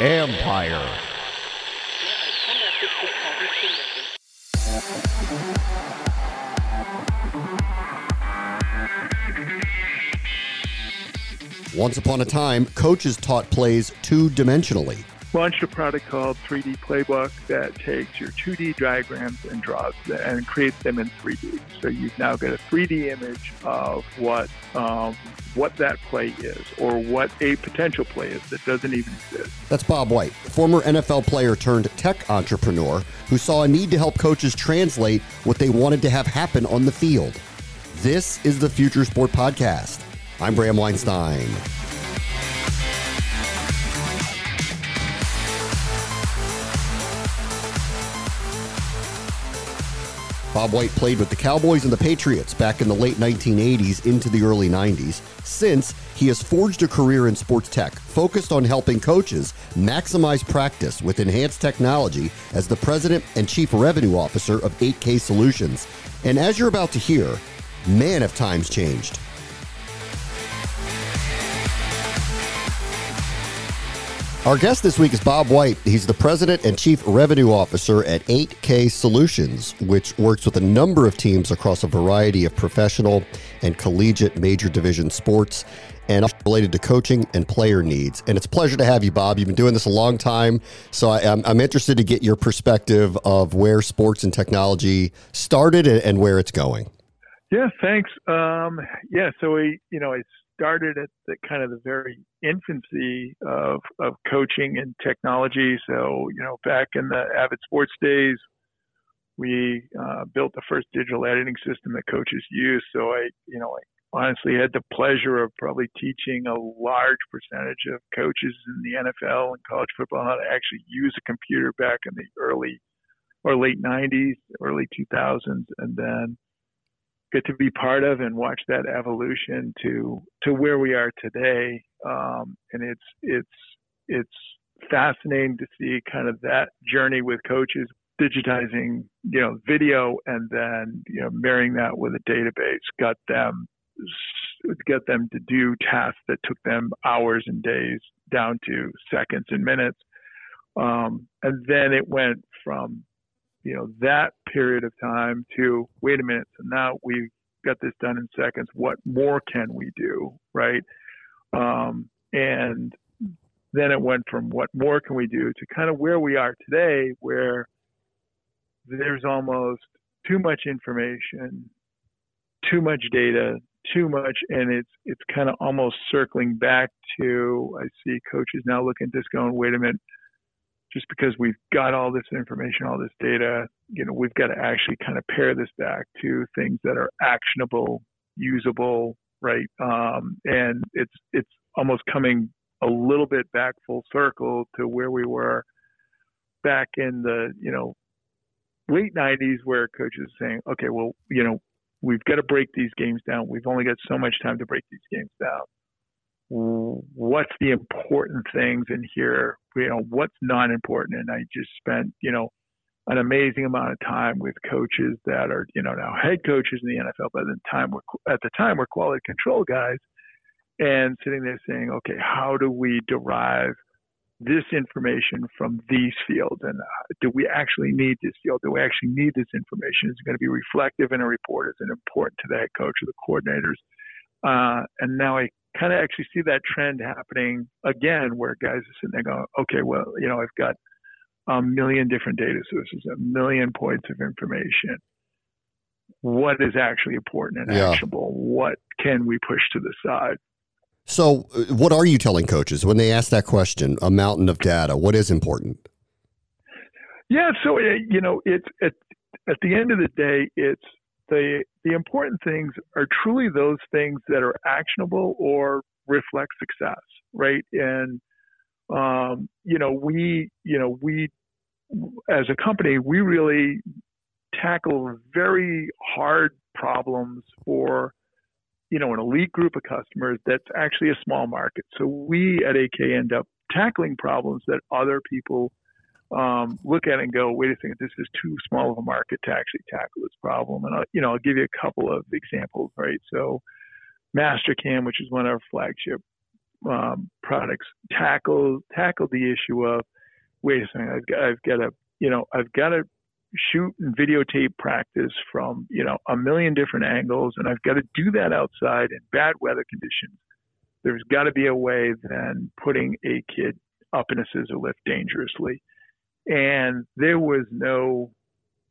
Empire. Once upon a time, coaches taught plays two dimensionally. Launched a product called 3D Playbook that takes your 2D diagrams and draws them and creates them in 3D. So you've now got a 3D image of what um, what that play is or what a potential play is that doesn't even exist. That's Bob White, former NFL player turned tech entrepreneur who saw a need to help coaches translate what they wanted to have happen on the field. This is the Future Sport Podcast. I'm Bram Weinstein. Bob White played with the Cowboys and the Patriots back in the late 1980s into the early 90s. Since, he has forged a career in sports tech, focused on helping coaches maximize practice with enhanced technology as the president and chief revenue officer of 8K Solutions. And as you're about to hear, man, have times changed. Our guest this week is Bob White. He's the president and chief revenue officer at 8K Solutions, which works with a number of teams across a variety of professional and collegiate major division sports and related to coaching and player needs. And it's a pleasure to have you, Bob. You've been doing this a long time, so I, am I'm interested to get your perspective of where sports and technology started and, where it's going. Yeah, thanks. Um, yeah, so we, you know, it's started at the kind of the very infancy of of coaching and technology. So you know, back in the Avid Sports days, we uh, built the first digital editing system that coaches use. So I, you know, I honestly had the pleasure of probably teaching a large percentage of coaches in the NFL and college football how to actually use a computer back in the early or late 90s, early 2000s, and then get to be part of and watch that evolution to to where we are today. Um, and it's it's it's fascinating to see kind of that journey with coaches digitizing you know video and then you know marrying that with a database got them get them to do tasks that took them hours and days down to seconds and minutes um, and then it went from you know that period of time to wait a minute so now we've got this done in seconds. What more can we do right? Um, and then it went from what more can we do to kind of where we are today where there's almost too much information too much data too much and it's it's kind of almost circling back to i see coaches now looking at this going wait a minute just because we've got all this information, all this data, you know, we've got to actually kind of pare this back to things that are actionable, usable, right? Um, and it's it's almost coming a little bit back full circle to where we were back in the you know late 90s, where coaches are saying, okay, well, you know, we've got to break these games down. We've only got so much time to break these games down what's the important things in here, you know, what's not important. And I just spent, you know, an amazing amount of time with coaches that are, you know, now head coaches in the NFL, but at the time we're, at the time we're quality control guys and sitting there saying, okay, how do we derive this information from these fields? And uh, do we actually need this field? Do we actually need this information? Is it going to be reflective in a report? Is it important to the head coach or the coordinators? Uh, and now I kind of actually see that trend happening again, where guys are sitting there going, okay, well, you know, I've got a million different data sources, a million points of information. What is actually important and yeah. actionable? What can we push to the side? So, uh, what are you telling coaches when they ask that question? A mountain of data. What is important? Yeah, so uh, you know, it's at at the end of the day, it's the the important things are truly those things that are actionable or reflect success, right? And um, you know, we you know we as a company we really tackle very hard problems for you know an elite group of customers that's actually a small market. So we at 8K end up tackling problems that other people um, look at it and go, wait a second, this is too small of a market to actually tackle this problem. And I'll, you know, I'll give you a couple of examples, right? So, Mastercam, which is one of our flagship um, products tackle tackle the issue of wait a second, I've got, I've got to you know I've got to shoot and videotape practice from you know a million different angles, and I've got to do that outside in bad weather conditions. There's got to be a way than putting a kid up in a scissor lift dangerously, and there was no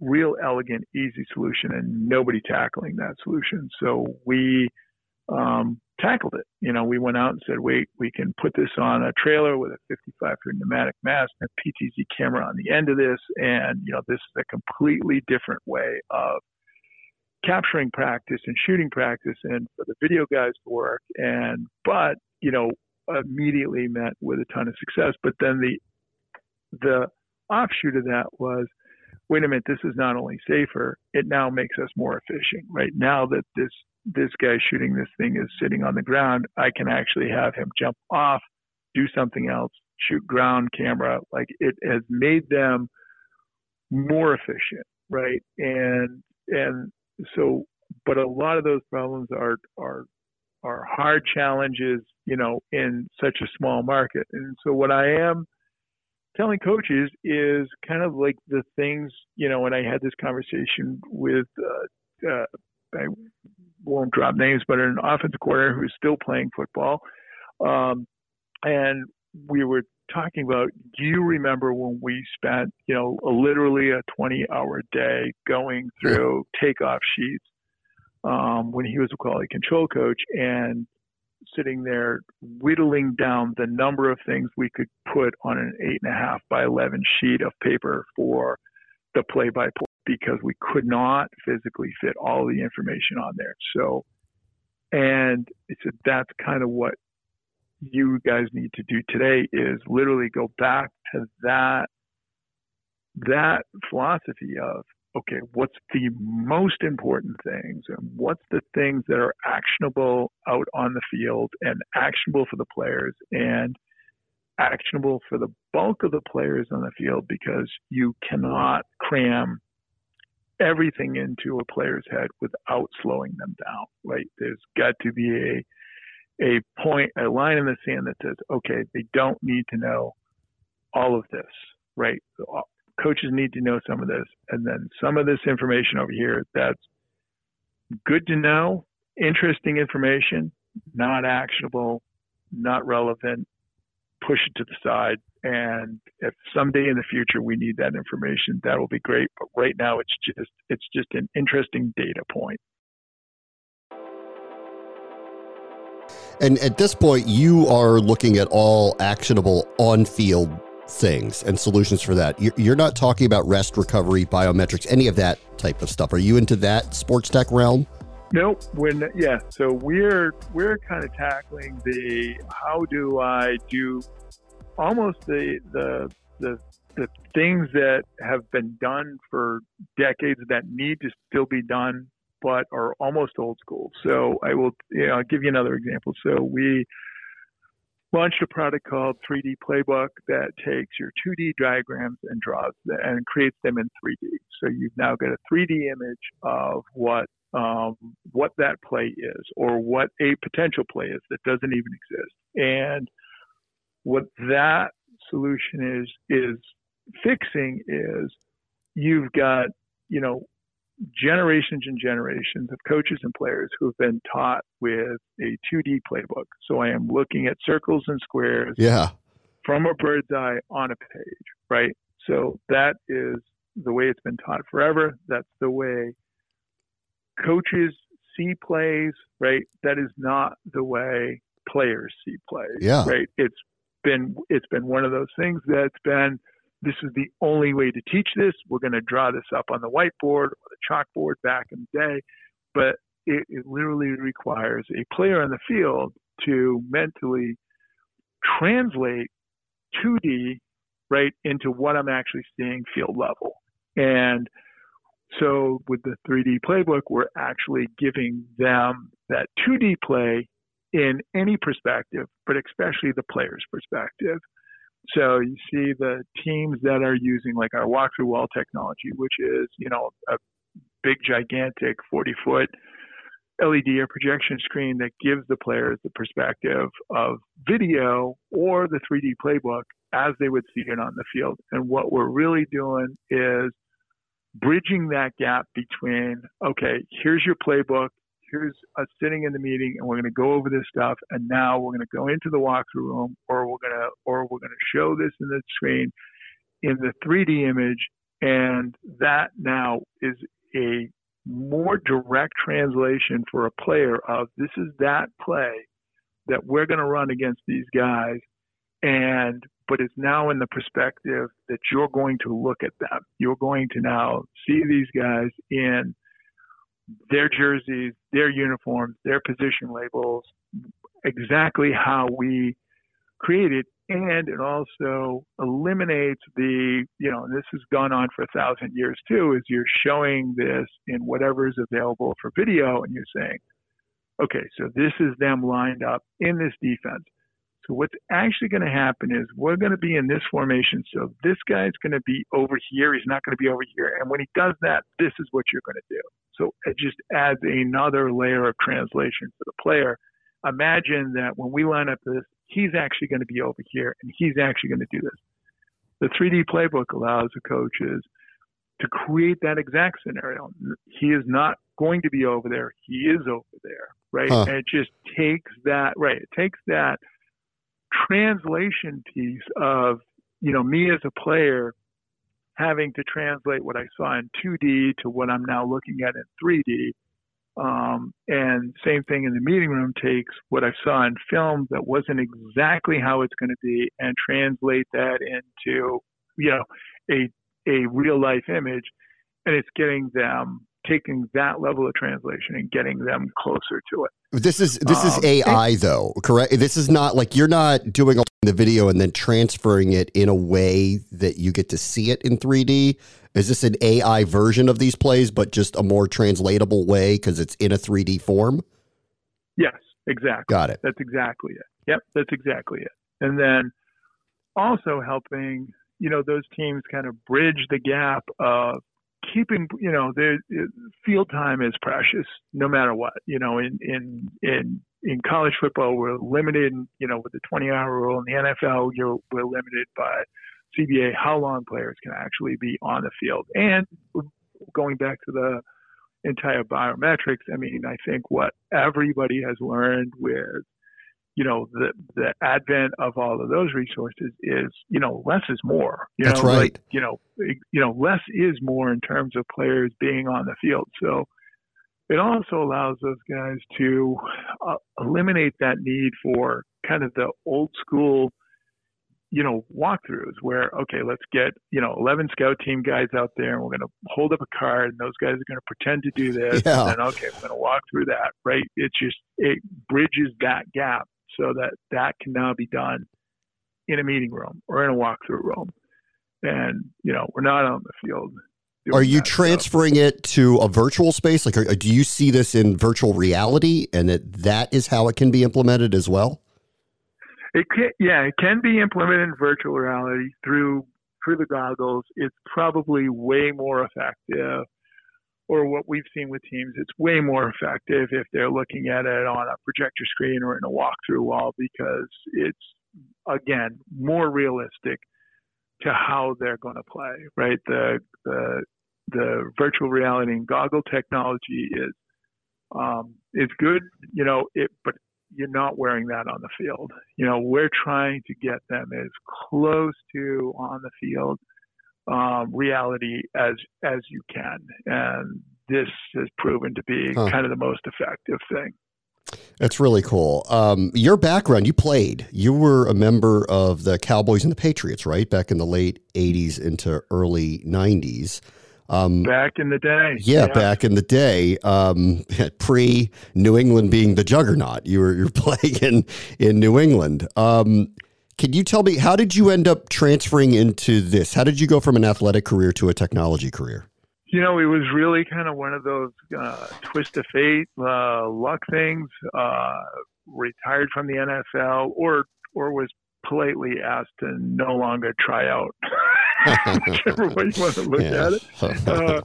real elegant, easy solution, and nobody tackling that solution. So we um, tackled it. You know, we went out and said, wait, we can put this on a trailer with a 55 foot pneumatic mast and a PTZ camera on the end of this. And, you know, this is a completely different way of capturing practice and shooting practice and for the video guys to work. And, but, you know, immediately met with a ton of success. But then the, the offshoot of that was, wait a minute, this is not only safer, it now makes us more efficient, right? Now that this this guy shooting this thing is sitting on the ground, I can actually have him jump off, do something else, shoot ground camera. Like it has made them more efficient, right? And and so, but a lot of those problems are are are hard challenges, you know, in such a small market. And so, what I am telling coaches is kind of like the things, you know, when I had this conversation with, uh, uh, I won't drop names, but an offensive coordinator who's still playing football. Um, and we were talking about, do you remember when we spent, you know, a, literally a 20 hour day going through takeoff sheets um, when he was a quality control coach and sitting there whittling down the number of things we could put on an eight and a half by 11 sheet of paper for the play by play because we could not physically fit all the information on there. So, and it's a, that's kind of what you guys need to do today is literally go back to that that philosophy of okay, what's the most important things and what's the things that are actionable out on the field and actionable for the players and actionable for the bulk of the players on the field because you cannot cram everything into a player's head without slowing them down, right? There's got to be a a point, a line in the sand that says, okay, they don't need to know all of this, right? Coaches need to know some of this, and then some of this information over here that's good to know, interesting information, not actionable, not relevant. Push it to the side, and if someday in the future we need that information, that will be great. But right now, it's just it's just an interesting data point. And at this point, you are looking at all actionable on field things and solutions for that. You're not talking about rest, recovery, biometrics, any of that type of stuff. Are you into that sports tech realm? Nope. When yeah, so we're we're kind of tackling the how do I do almost the the the the things that have been done for decades that need to still be done but are almost old school. So I will you know, I'll give you another example. So we launched a product called 3D Playbook that takes your 2D diagrams and draws them and creates them in 3D. So you've now got a 3D image of what um, what that play is or what a potential play is that doesn't even exist. And what that solution is is fixing is you've got you know generations and generations of coaches and players who have been taught with a 2D playbook. So I am looking at circles and squares yeah. from a bird's eye on a page, right? So that is the way it's been taught forever. That's the way coaches see plays, right? That is not the way players see plays, yeah. right? It's been it's been one of those things that's been this is the only way to teach this. We're going to draw this up on the whiteboard or the chalkboard back in the day. But it, it literally requires a player on the field to mentally translate 2D right into what I'm actually seeing field level. And so with the 3D playbook, we're actually giving them that 2D play in any perspective, but especially the player's perspective. So you see the teams that are using like our walk-through wall technology, which is, you know, a big, gigantic 40 foot LED or projection screen that gives the players the perspective of video or the 3D playbook as they would see it on the field. And what we're really doing is bridging that gap between, okay, here's your playbook, here's us sitting in the meeting and we're going to go over this stuff and now we're going to go into the walkthrough room or we're going to or we're going to show this in the screen in the 3D image and that now is a more direct translation for a player of this is that play that we're going to run against these guys and but it's now in the perspective that you're going to look at them. You're going to now see these guys in their jerseys their uniforms their position labels exactly how we created and it also eliminates the you know this has gone on for a thousand years too is you're showing this in whatever is available for video and you're saying okay so this is them lined up in this defense so what's actually going to happen is we're going to be in this formation so this guy's going to be over here he's not going to be over here and when he does that this is what you're going to do so it just adds another layer of translation for the player imagine that when we line up this he's actually going to be over here and he's actually going to do this. The 3D playbook allows the coaches to create that exact scenario. He is not going to be over there. He is over there, right? Huh. And it just takes that, right? It takes that translation piece of, you know, me as a player having to translate what I saw in 2D to what I'm now looking at in 3D um, and same thing in the meeting room takes what I saw in film that wasn't exactly how it's going to be and translate that into, you know, a, a real life image. And it's getting them taking that level of translation and getting them closer to it. This is this is um, AI and, though, correct? This is not like you're not doing the video and then transferring it in a way that you get to see it in 3D. Is this an AI version of these plays, but just a more translatable way because it's in a 3D form? Yes, exactly. Got it. That's exactly it. Yep, that's exactly it. And then also helping, you know, those teams kind of bridge the gap of keeping, you know, the field time is precious no matter what. You know, in in in in college football, we're limited, you know, with the 20 hour rule. In the NFL, you're we're limited by CBA how long players can actually be on the field. And going back to the entire biometrics, I mean, I think what everybody has learned with you know the the advent of all of those resources is you know less is more you that's know right like, you know you know less is more in terms of players being on the field so it also allows those guys to uh, eliminate that need for kind of the old school you know, walkthroughs where, okay, let's get, you know, 11 scout team guys out there and we're going to hold up a card and those guys are going to pretend to do this. Yeah. And then, okay, we're going to walk through that, right? It just, it bridges that gap so that that can now be done in a meeting room or in a walkthrough room. And, you know, we're not on the field. Are you transferring stuff. it to a virtual space? Like, are, do you see this in virtual reality and that that is how it can be implemented as well? It can, yeah, it can be implemented in virtual reality through through the goggles. It's probably way more effective, or what we've seen with teams, it's way more effective if they're looking at it on a projector screen or in a walkthrough wall because it's again more realistic to how they're going to play. Right, the the the virtual reality and goggle technology is um, is good, you know, it, but you're not wearing that on the field. You know, we're trying to get them as close to on the field um, reality as as you can, and this has proven to be huh. kind of the most effective thing. That's really cool. Um, your background, you played. You were a member of the Cowboys and the Patriots, right? Back in the late 80s into early 90s. Um, back in the day. Yeah, yeah. back in the day, um, pre New England being the juggernaut. You were you're playing in in New England. Um, can you tell me how did you end up transferring into this? How did you go from an athletic career to a technology career? You know, it was really kind of one of those uh, twist of fate, uh, luck things. Uh, retired from the NFL, or or was politely asked to no longer try out. whichever way you want to look yeah. at it. Uh,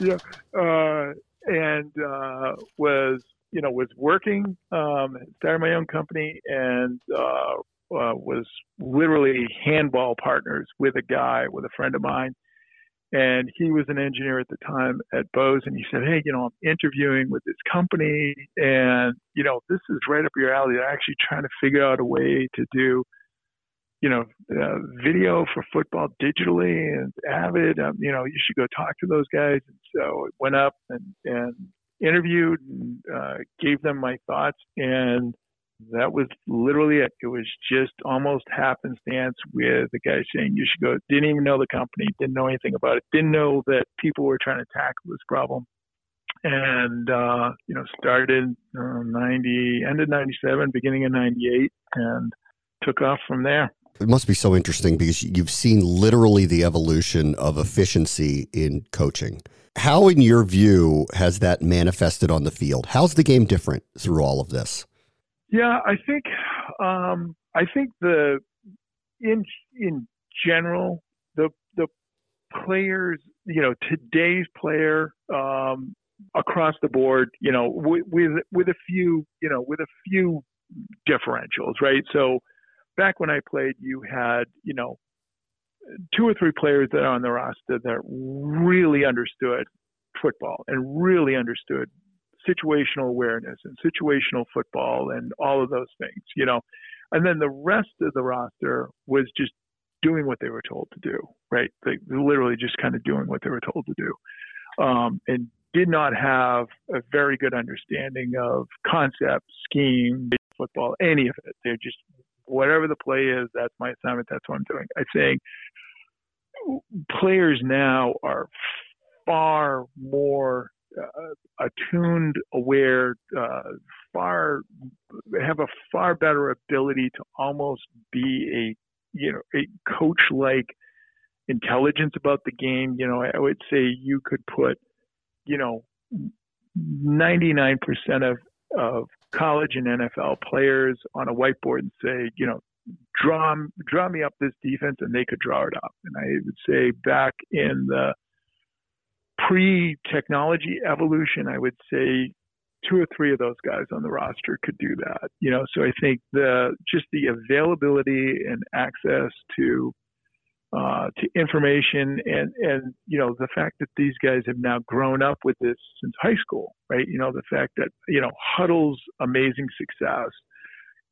yeah. Uh, and uh, was you know was working, um, started my own company, and uh, was literally handball partners with a guy, with a friend of mine. And he was an engineer at the time at Bose, and he said, "Hey, you know, I'm interviewing with this company, and you know, this is right up your alley. They're actually trying to figure out a way to do, you know, uh, video for football digitally and Avid. Um, you know, you should go talk to those guys." And so I went up and and interviewed and uh, gave them my thoughts, and that was literally it. It was just almost happenstance with the guy saying you should go. Didn't even know the company, didn't know anything about it, didn't know that people were trying to tackle this problem. And, uh, you know, started uh, 90, ended 97, beginning of 98, and took off from there. It must be so interesting because you've seen literally the evolution of efficiency in coaching. How, in your view, has that manifested on the field? How's the game different through all of this? Yeah, I think um, I think the in in general the the players, you know, today's player um, across the board, you know, with, with with a few, you know, with a few differentials, right? So back when I played, you had, you know, two or three players that are on the roster that really understood football and really understood situational awareness and situational football and all of those things, you know. And then the rest of the roster was just doing what they were told to do, right? They literally just kind of doing what they were told to do, um, and did not have a very good understanding of concept, scheme, football, any of it. They're just whatever the play is, that's my assignment. That's what I'm doing. I think players now are far more uh, attuned, aware, uh, far have a far better ability to almost be a you know a coach like intelligence about the game. You know, I would say you could put you know 99% of of college and NFL players on a whiteboard and say, you know, draw draw me up this defense, and they could draw it up. And I would say back in the pre-technology evolution, I would say two or three of those guys on the roster could do that. You know, so I think the just the availability and access to uh, to information and and you know the fact that these guys have now grown up with this since high school, right? You know, the fact that you know Hudl's amazing success,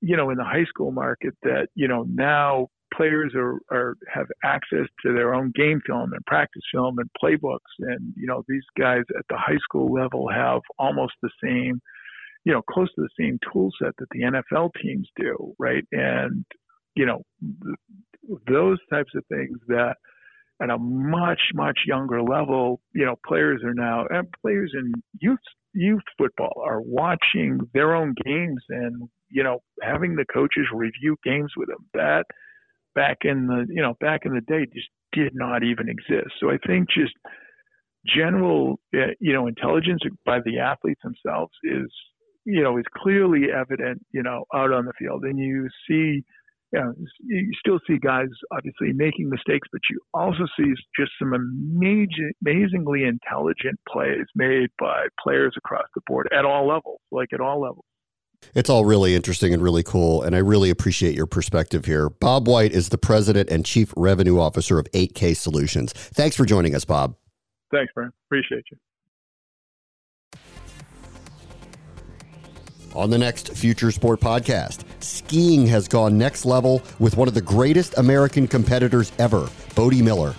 you know, in the high school market that you know now players are, are have access to their own game film and practice film and playbooks. And you know these guys at the high school level have almost the same you know close to the same tool set that the NFL teams do right? And you know those types of things that at a much much younger level you know players are now and players in youth youth football are watching their own games and you know having the coaches review games with them. That back in the you know back in the day just did not even exist. So I think just general uh, you know intelligence by the athletes themselves is you know is clearly evident you know out on the field, and you see. You, know, you still see guys obviously making mistakes, but you also see just some amazing, amazingly intelligent plays made by players across the board at all levels, like at all levels. It's all really interesting and really cool, and I really appreciate your perspective here. Bob White is the president and chief revenue officer of 8K Solutions. Thanks for joining us, Bob. Thanks, Brian. Appreciate you. On the next Future Sport podcast, skiing has gone next level with one of the greatest American competitors ever, Bode Miller.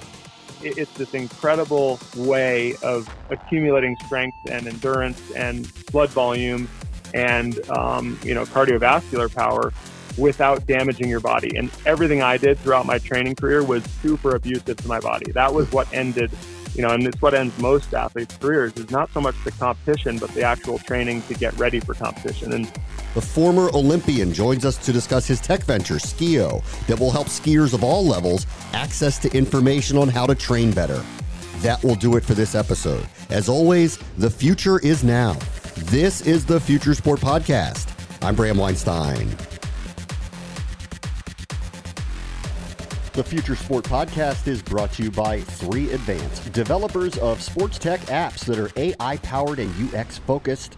It's this incredible way of accumulating strength and endurance and blood volume and um, you know cardiovascular power without damaging your body. And everything I did throughout my training career was super abusive to my body. That was what ended, you know, and it's what ends most athletes' careers is not so much the competition, but the actual training to get ready for competition. And the former Olympian joins us to discuss his tech venture, Skio, that will help skiers of all levels access to information on how to train better. That will do it for this episode. As always, the future is now. This is the Future Sport Podcast. I'm Bram Weinstein. The Future Sport Podcast is brought to you by 3 Advance, developers of sports tech apps that are AI powered and UX focused.